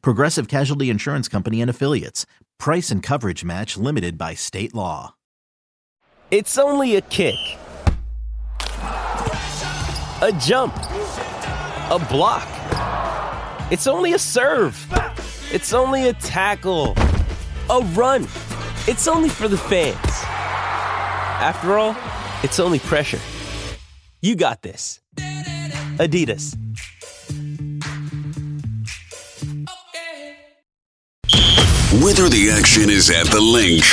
Progressive Casualty Insurance Company and Affiliates. Price and coverage match limited by state law. It's only a kick, a jump, a block. It's only a serve. It's only a tackle, a run. It's only for the fans. After all, it's only pressure. You got this. Adidas. Whether the action is at the Linc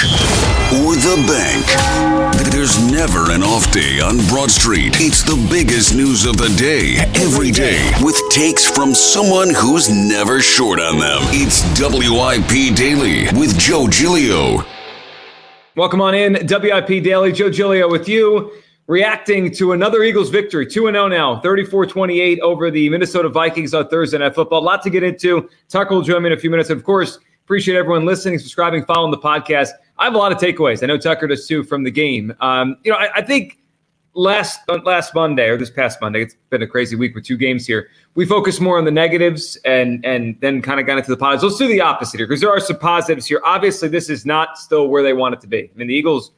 or the bank, there's never an off day on Broad Street. It's the biggest news of the day, every day, with takes from someone who's never short on them. It's WIP Daily with Joe Giglio. Welcome on in, WIP Daily. Joe Giglio with you, reacting to another Eagles victory, 2 0 now, 34 28 over the Minnesota Vikings on Thursday Night Football. A lot to get into. Tucker will join me in a few minutes. Of course, Appreciate everyone listening, subscribing, following the podcast. I have a lot of takeaways. I know Tucker does too from the game. Um, you know, I, I, think last last Monday or this past Monday, it's been a crazy week with two games here. We focused more on the negatives and and then kind of got into the positives. Let's do the opposite here because there are some positives here. Obviously, this is not still where they want it to be. I mean, the Eagles.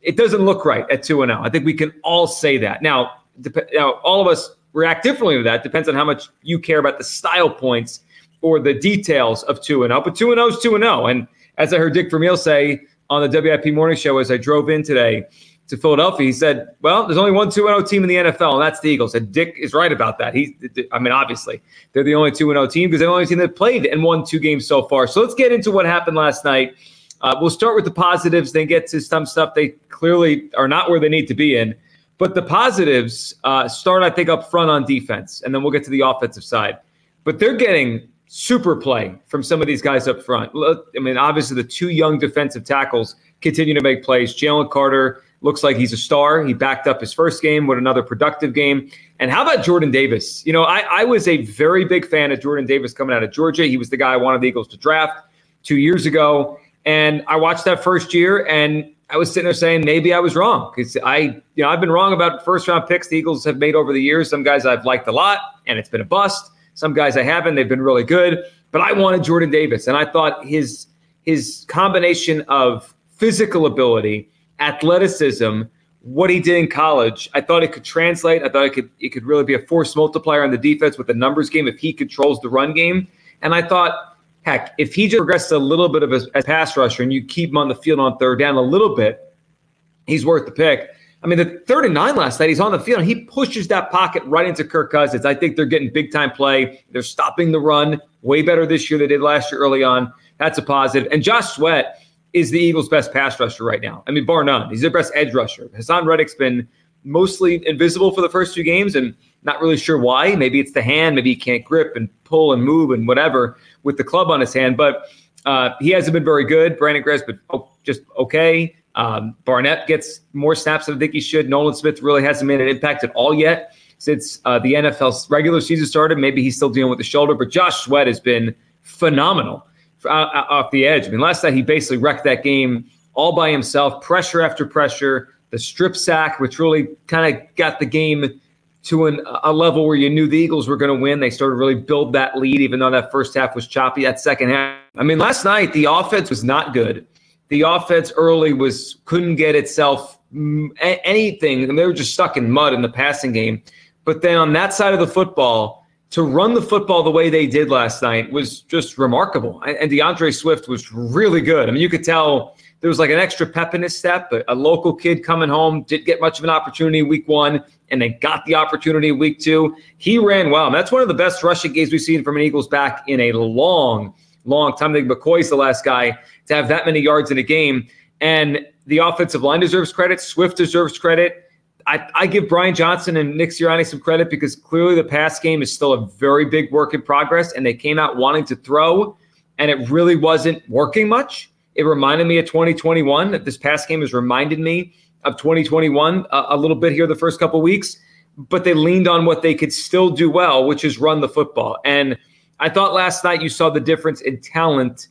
It doesn't look right at two and zero. I think we can all say that. Now, dep- now all of us react differently to that. Depends on how much you care about the style points or the details of 2 and 0. But 2 and 0 is 2 and 0. And as I heard Dick Vermeil say on the WIP morning show as I drove in today to Philadelphia, he said, Well, there's only one 2 0 team in the NFL, and that's the Eagles. And Dick is right about that. He, I mean, obviously, they're the only 2 0 team because they're the only team that played and won two games so far. So let's get into what happened last night. Uh, we'll start with the positives, then get to some stuff they clearly are not where they need to be in. But the positives uh, start, I think, up front on defense, and then we'll get to the offensive side. But they're getting super play from some of these guys up front. I mean, obviously, the two young defensive tackles continue to make plays. Jalen Carter looks like he's a star. He backed up his first game with another productive game. And how about Jordan Davis? You know, I, I was a very big fan of Jordan Davis coming out of Georgia. He was the guy I wanted the Eagles to draft two years ago. And I watched that first year and I was sitting there saying maybe I was wrong because I, you know, I've been wrong about first round picks the Eagles have made over the years. Some guys I've liked a lot and it's been a bust. Some guys I haven't. They've been really good. But I wanted Jordan Davis, and I thought his his combination of physical ability, athleticism, what he did in college, I thought it could translate. I thought it could it could really be a force multiplier on the defense with the numbers game if he controls the run game. And I thought, heck, if he just progresses a little bit of a, a pass rusher and you keep him on the field on third down a little bit, he's worth the pick. I mean, the third and nine last night, he's on the field and he pushes that pocket right into Kirk Cousins. I think they're getting big time play. They're stopping the run way better this year than they did last year early on. That's a positive. And Josh Sweat is the Eagles' best pass rusher right now. I mean, bar none. He's their best edge rusher. Haason Reddick's been mostly invisible for the first two games and not really sure why. Maybe it's the hand. Maybe he can't grip and pull and move and whatever with the club on his hand. But uh, he hasn't been very good. Brandon Graham's oh, just okay. Um, Barnett gets more snaps than I think he should. Nolan Smith really hasn't made an impact at all yet since uh, the NFL regular season started. Maybe he's still dealing with the shoulder, but Josh Sweat has been phenomenal uh, uh, off the edge. I mean, last night he basically wrecked that game all by himself, pressure after pressure, the strip sack, which really kind of got the game to an, a level where you knew the Eagles were going to win. They started to really build that lead, even though that first half was choppy. That second half, I mean, last night the offense was not good the offense early was couldn't get itself mm, anything. and they were just stuck in mud in the passing game. But then on that side of the football, to run the football the way they did last night was just remarkable. And D'Andre Swift was really good. I mean, you could tell there was like an extra pep in his step. A local kid coming home didn't get much of an opportunity week one, and then got the opportunity week two. He ran well. And that's one of the best rushing games we've seen from an Eagles back in a long, long time. I think McCoy's the last guy to have that many yards in a game. And the offensive line deserves credit. Swift deserves credit. I, I give Brian Johnson and Nick Sirianni some credit because clearly the pass game is still a very big work in progress, and they came out wanting to throw. and it really wasn't working much. It reminded me of 2021. That This past game has reminded me of 2021 a, uh, a little bit here the first couple weeks, but they leaned on what they could still do well, which is run the football. And I thought last night you saw the difference in talent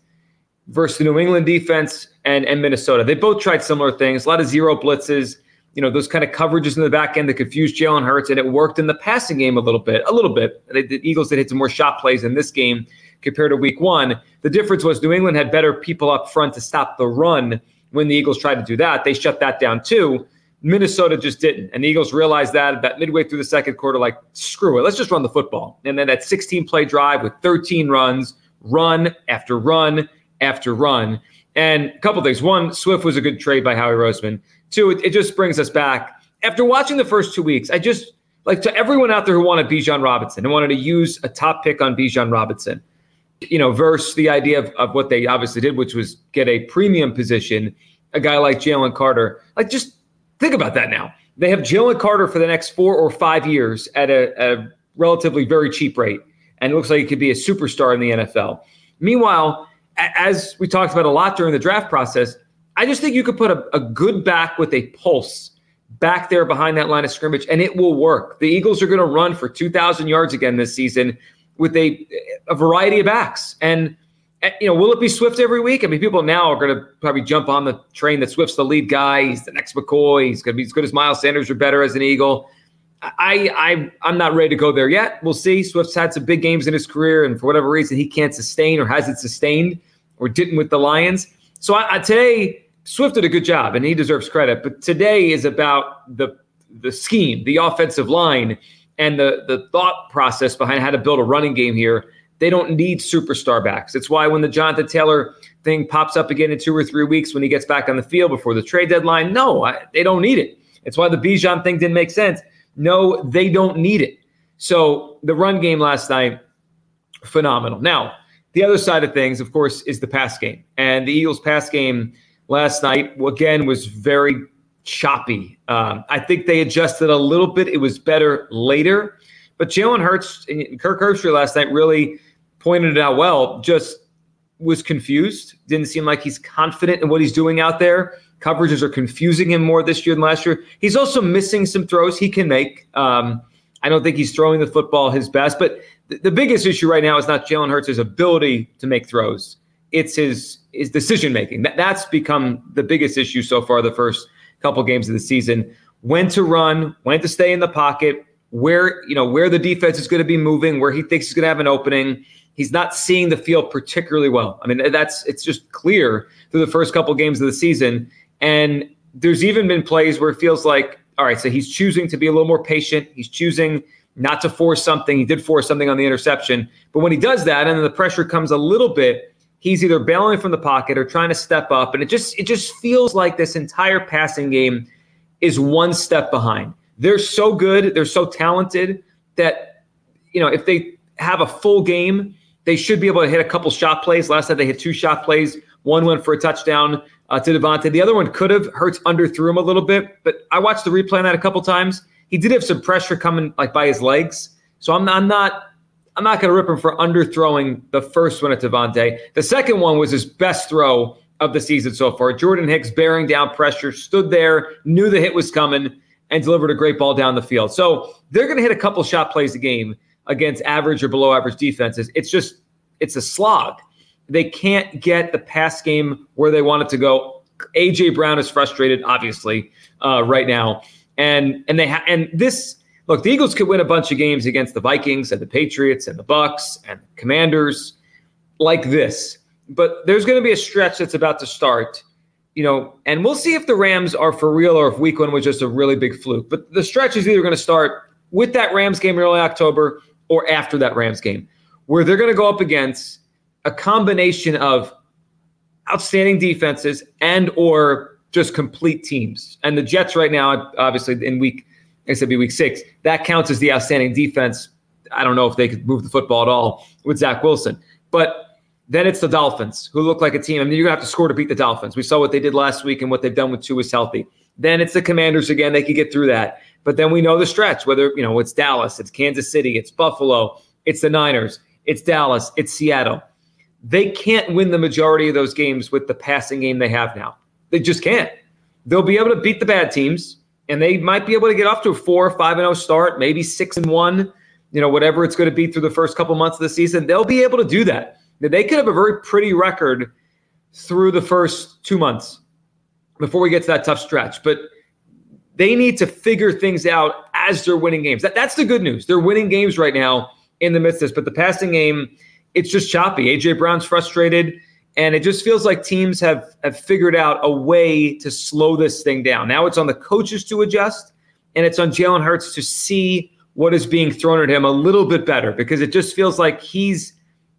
versus the New England defense and, and Minnesota. They both tried similar things, a lot of zero blitzes, you know, those kind of coverages in the back end that confused Jalen Hurts, and it worked in the passing game a little bit, a little bit. The Eagles did hit some more shot plays in this game compared to week one. The difference was New England had better people up front to stop the run when the Eagles tried to do that. They shut that down too. Minnesota just didn't. And the Eagles realized that that midway through the second quarter, like, screw it, let's just run the football. And then that 16 play drive with 13 runs, run after run after run. And a couple things. One, Swift was a good trade by Howie Roseman. Two, it, it just brings us back. After watching the first two weeks, I just like to everyone out there who wanted Bijan Robinson and wanted to use a top pick on Bijan Robinson, you know, versus the idea of, of what they obviously did, which was get a premium position, a guy like Jalen Carter. Like, just Think about that now. They have Jalen Carter for the next four or five years at a, a relatively very cheap rate, and it looks like he could be a superstar in the NFL. Meanwhile, as we talked about a lot during the draft process, I just think you could put a, a, good back with a pulse back there behind that line of scrimmage, and it will work. The Eagles are going to run for 2,000 yards again this season with a, a variety of backs. And Eh, you know, will it be Swift every week? I mean, people now are going to probably jump on the train that Swift's the lead guy. He's the next McCoy. He's going to be as good as Miles Sanders or better as an Eagle. I, I, I'm not ready to go there yet. We'll see. Swift's had some big games in his career, and for whatever reason, he can't sustain or hasn't sustained or didn't with the Lions. So I, I, today, Swift did a good job, and he deserves credit. But today is about the the scheme, the offensive line, and the the thought process behind how to build a running game here they don't need superstar backs. It's why when the Jonathan Taylor thing pops up again in two or three weeks when he gets back on the field before the trade deadline, no, I, they don't need it. It's why the Bijan thing didn't make sense. No, they don't need it. So the run game last night, phenomenal. Now, the other side of things, of course, is the pass game. And the Eagles' pass game last night, again, was very choppy. Um, I think they adjusted a little bit. It was better later. But Jalen Hurts and Kirk Herbstreit last night really pointed it out well. Just was confused. Didn't seem like he's confident in what he's doing out there. Coverages are confusing him more this year than last year. He's also missing some throws he can make. Um, I don't think he's throwing the football his best. But th- the biggest issue right now is not Jalen Hurts' ability to make throws. It's his his decision making. That, that's become the biggest issue so far. The first couple games of the season. When to run, when to stay in the pocket, where you know where the defense is going to be moving, where he thinks he's going to have an opening. He's not seeing the field particularly well. I mean, that's it's just clear through the first couple games of the season. And there's even been plays where it feels like, all right, so he's choosing to be a little more patient. He's choosing not to force something. He did force something on the interception, but when he does that, and then the pressure comes a little bit, he's either bailing from the pocket or trying to step up, and it just it just feels like this entire passing game is one step behind. They're so good, they're so talented that you know if they have a full game, they should be able to hit a couple shot plays. Last night they hit two shot plays. One went for a touchdown uh, to DeVonta. The other one could have. Hurts underthrew him a little bit, but I watched the replay on that a couple times. He did have some pressure coming like by his legs, so I'm, I'm not. I'm not going to rip him for underthrowing the first one at DeVonta. The second one was his best throw of the season so far. Jordan Hicks bearing down pressure, stood there, knew the hit was coming, and delivered a great ball down the field. So they're going to hit a couple shot plays a game against average or below average defenses. It's just it's a slog. They can't get the pass game where they want it to go. AJ Brown is frustrated, obviously, uh, right now, and and they ha- and this look. The Eagles could win a bunch of games against the Vikings and the Patriots and the Bucks and the Commanders like this, but there's going to be a stretch that's about to start you know, and we'll see if the Rams are for real or if week one was just a really big fluke. But the stretch is either going to start with that Rams game early October or after that Rams game, where they're going to go up against a combination of outstanding defenses and or just complete teams. And the Jets right now, obviously in week, I said be week six, that counts as the outstanding defense. I don't know if they could move the football at all with Zach Wilson, but then it's the Dolphins, who look like a team. I mean, you're to have to score to beat the Dolphins. We saw what they did last week and what they've done with Tua's healthy. Then it's the Commanders again. They could get through that. But then we know the stretch, whether, you know, it's Dallas, it's Kansas City, it's Buffalo, it's the Niners, it's Dallas, it's Seattle. they can't win the majority of those games with the passing game they have now. They just can't. They'll be able to beat the bad teams, and they might be able to get off to a four, five and zero start, maybe six and one. You know, whatever it's going to be through the first couple months of the season, they'll be able to do that. They could have a very pretty record through the first two months before we get to that tough stretch. But they need to figure things out as they're winning games. That, that's the good news. They're winning games right now in the midst of this. But the passing game, it's just choppy. AJ Brown's frustrated. And it just feels like teams have, have figured out a way to slow this thing down. Now it's on the coaches to adjust, and it's on Jalen Hurts to see what is being thrown at him a little bit better because it just feels like he's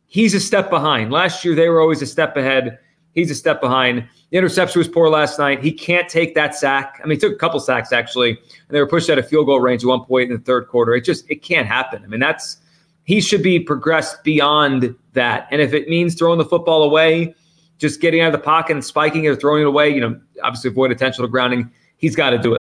he's a step behind. Last year they were always a step ahead. He's a step behind. The interception was poor last night. He can't take that sack. I mean, he took a couple sacks actually, and they were pushed out of field goal range at one point in the third quarter. It just it can't happen. I mean, that's he should be progressed beyond that. And if it means throwing the football away, just getting out of the pocket and spiking it or throwing it away, you know, obviously avoid intentional grounding, he's got to do it.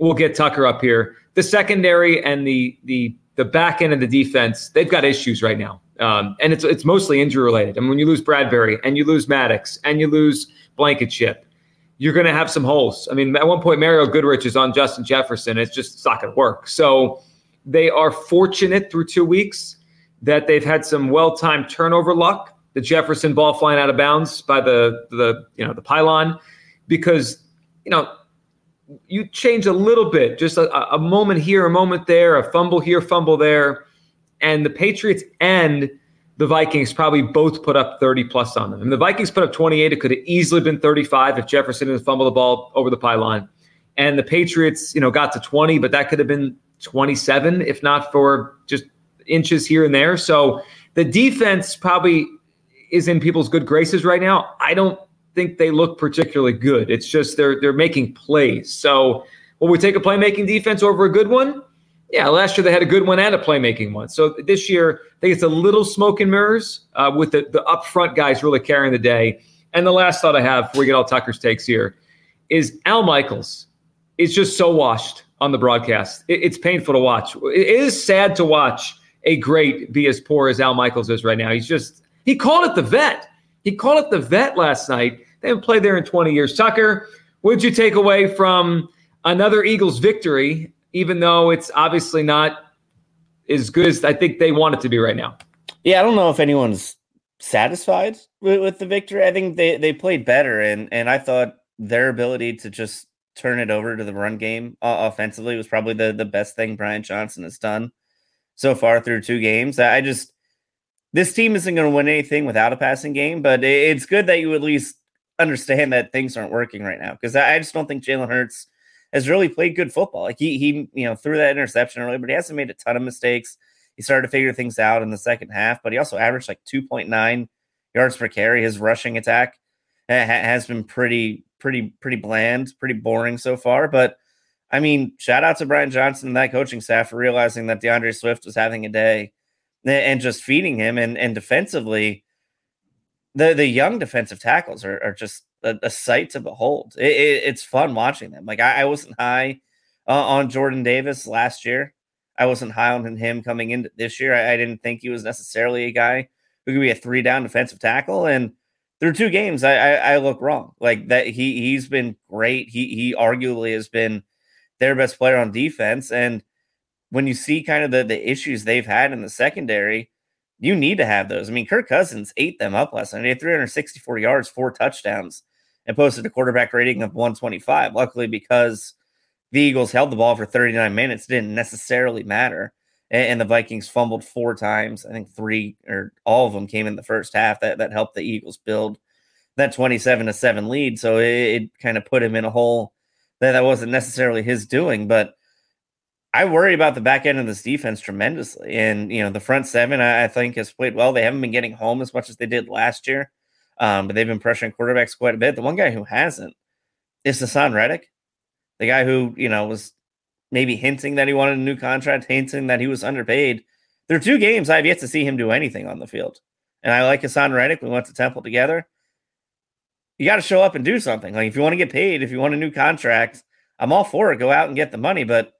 we'll get Tucker up here. The secondary and the the the back end of the defense, they've got issues right now. Um, and it's it's mostly injury related. I mean, when you lose Bradberry and you lose Maddox and you lose Blankenship, you're going to have some holes. I mean, at one point, Mario Goodrich is on Justin Jefferson. It's just it's not going to work. So they are fortunate through two weeks that they've had some well-timed turnover luck. The Jefferson ball flying out of bounds by the the you know the pylon, because you know you change a little bit, just a, a moment here, a moment there, a fumble here, fumble there, and the Patriots and the Vikings probably both put up 30 plus on them. And the Vikings put up 28. It could have easily been 35 if Jefferson didn't fumble the ball over the pylon. And the Patriots, you know, got to 20, but that could have been 27 if not for just inches here and there. So the defense probably is in people's good graces right now. I don't think they look particularly good. It's just they're they're making plays. So will we take a playmaking defense over a good one? Yeah, last year they had a good one and a playmaking one. So this year, I think it's a little smoke and mirrors uh, with the, the upfront guys really carrying the day. And the last thought I have before we get all Tucker's takes here is Al Michaels is just so washed on the broadcast. It, it's painful to watch. It is sad to watch a great be as poor as Al Michaels is right now. He's just, he called it the vet. He called it the vet last night. They haven't played there in 20 years. Tucker, what did you take away from another Eagles victory, even though it's obviously not as good as I think they want it to be right now? Yeah, I don't know if anyone's satisfied with, with the victory. I think they, they played better, and, and I thought their ability to just turn it over to the run game uh, offensively was probably the, the best thing Brian Johnson has done so far through two games. I just this team isn't going to win anything without a passing game, but it's good that you at least understand that things aren't working right now because I just don't think Jalen Hurts has really played good football. Like he he you know threw that interception early, but he hasn't made a ton of mistakes. He started to figure things out in the second half, but he also averaged like 2.9 yards per carry. His rushing attack has been pretty pretty pretty bland, pretty boring so far. But I mean, shout out to Brian Johnson and that coaching staff for realizing that D'Andre Swift was having a day and just feeding him. And and defensively, the the young defensive tackles are, are just a, a sight to behold. It, it, it's fun watching them. Like I, I wasn't high uh, on Jordan Davis last year. I wasn't high on him coming into this year. I, I, didn't think he was necessarily a guy who could be a three down defensive tackle. And through two games, I, I, I look wrong. Like that he he's been great. He he arguably has been their best player on defense. And when you see kind of the the issues they've had in the secondary, you need to have those. I mean, Kirk Cousins ate them up last night. He had 364 yards, four touchdowns, and posted a quarterback rating of 125. Luckily, because the Eagles held the ball for 39 minutes, didn't necessarily matter. And, the Vikings fumbled four times. I think three or all of them came in the first half. That that helped the Eagles build that 27 to 7 lead. So it, it kind of put him in a hole that that wasn't necessarily his doing. But I worry about the back end of this defense tremendously. And, you know, the front seven, I, I think, has played well. They haven't been getting home as much as they did last year, um, but they've been pressuring quarterbacks quite a bit. The one guy who hasn't is Haason Reddick, the guy who, you know, was maybe hinting that he wanted a new contract, hinting that he was underpaid. There are two games I've yet to see him do anything on the field. And I like Haason Reddick. We went to Temple together. You got to show up and do something. Like if you want to get paid, if you want a new contract, I'm all for it. Go out and get the money. But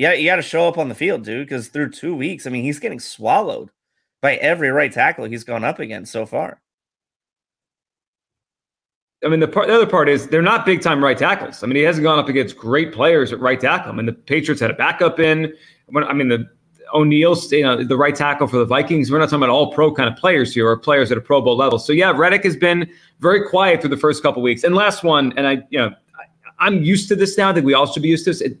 yeah, you got to show up on the field, dude, because through two weeks, I mean, he's getting swallowed by every right tackle he's gone up against so far. I mean, the, part, the other part is they're not big time right tackles. I mean, he hasn't gone up against great players at right tackle. I mean, the Patriots had a backup in. I mean, the O'Neill's, you know, the right tackle for the Vikings. We're not talking about all pro kind of players here or players at a Pro Bowl level. So yeah, Reddick has been very quiet through the first couple weeks. And last one, and I, you know, I, am used to this now. I think we all should be used to this. It,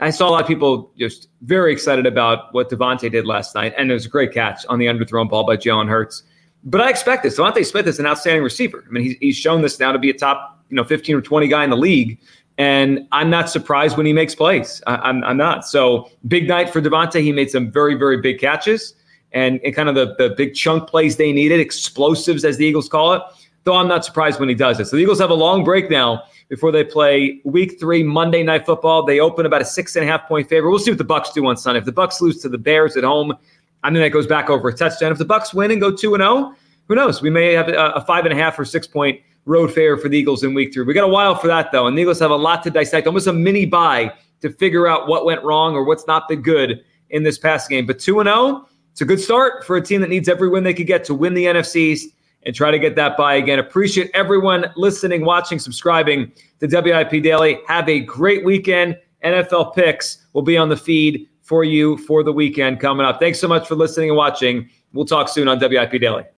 I saw a lot of people just very excited about what DeVonta did last night, and it was a great catch on the underthrown ball by Jalen Hurts. But I expect this. DeVonta Smith is an outstanding receiver. I mean, he's, he's shown this now to be a top, you know, 15 or 20 guy in the league. And I'm not surprised when he makes plays. I, am I'm, I'm not. So big night for DeVonta. He made some very, very big catches and, and kind of the, the big chunk plays they needed, explosives as the Eagles call it. Though I'm not surprised when he does it. So the Eagles have a long break now before they play week three Monday night football. They open about a six and a half point favor. We'll see what the Bucks do on Sunday. If the Bucks lose to the Bears at home, I think that goes back over a touchdown. If the Bucks win and go two and zero, oh, who knows? We may have a, five and a half or six point road fair for the Eagles in week three. We got a while for that though, and the Eagles have a lot to dissect, almost a mini bye to figure out what went wrong or what's not been good in this past game. But two and zero, oh, it's a good start for a team that needs every win they could get to win the NFC and try to get that bye again. Appreciate everyone listening, watching, subscribing to WIP Daily. Have a great weekend. NFL picks will be on the feed for you for the weekend coming up. Thanks so much for listening and watching. We'll talk soon on WIP Daily.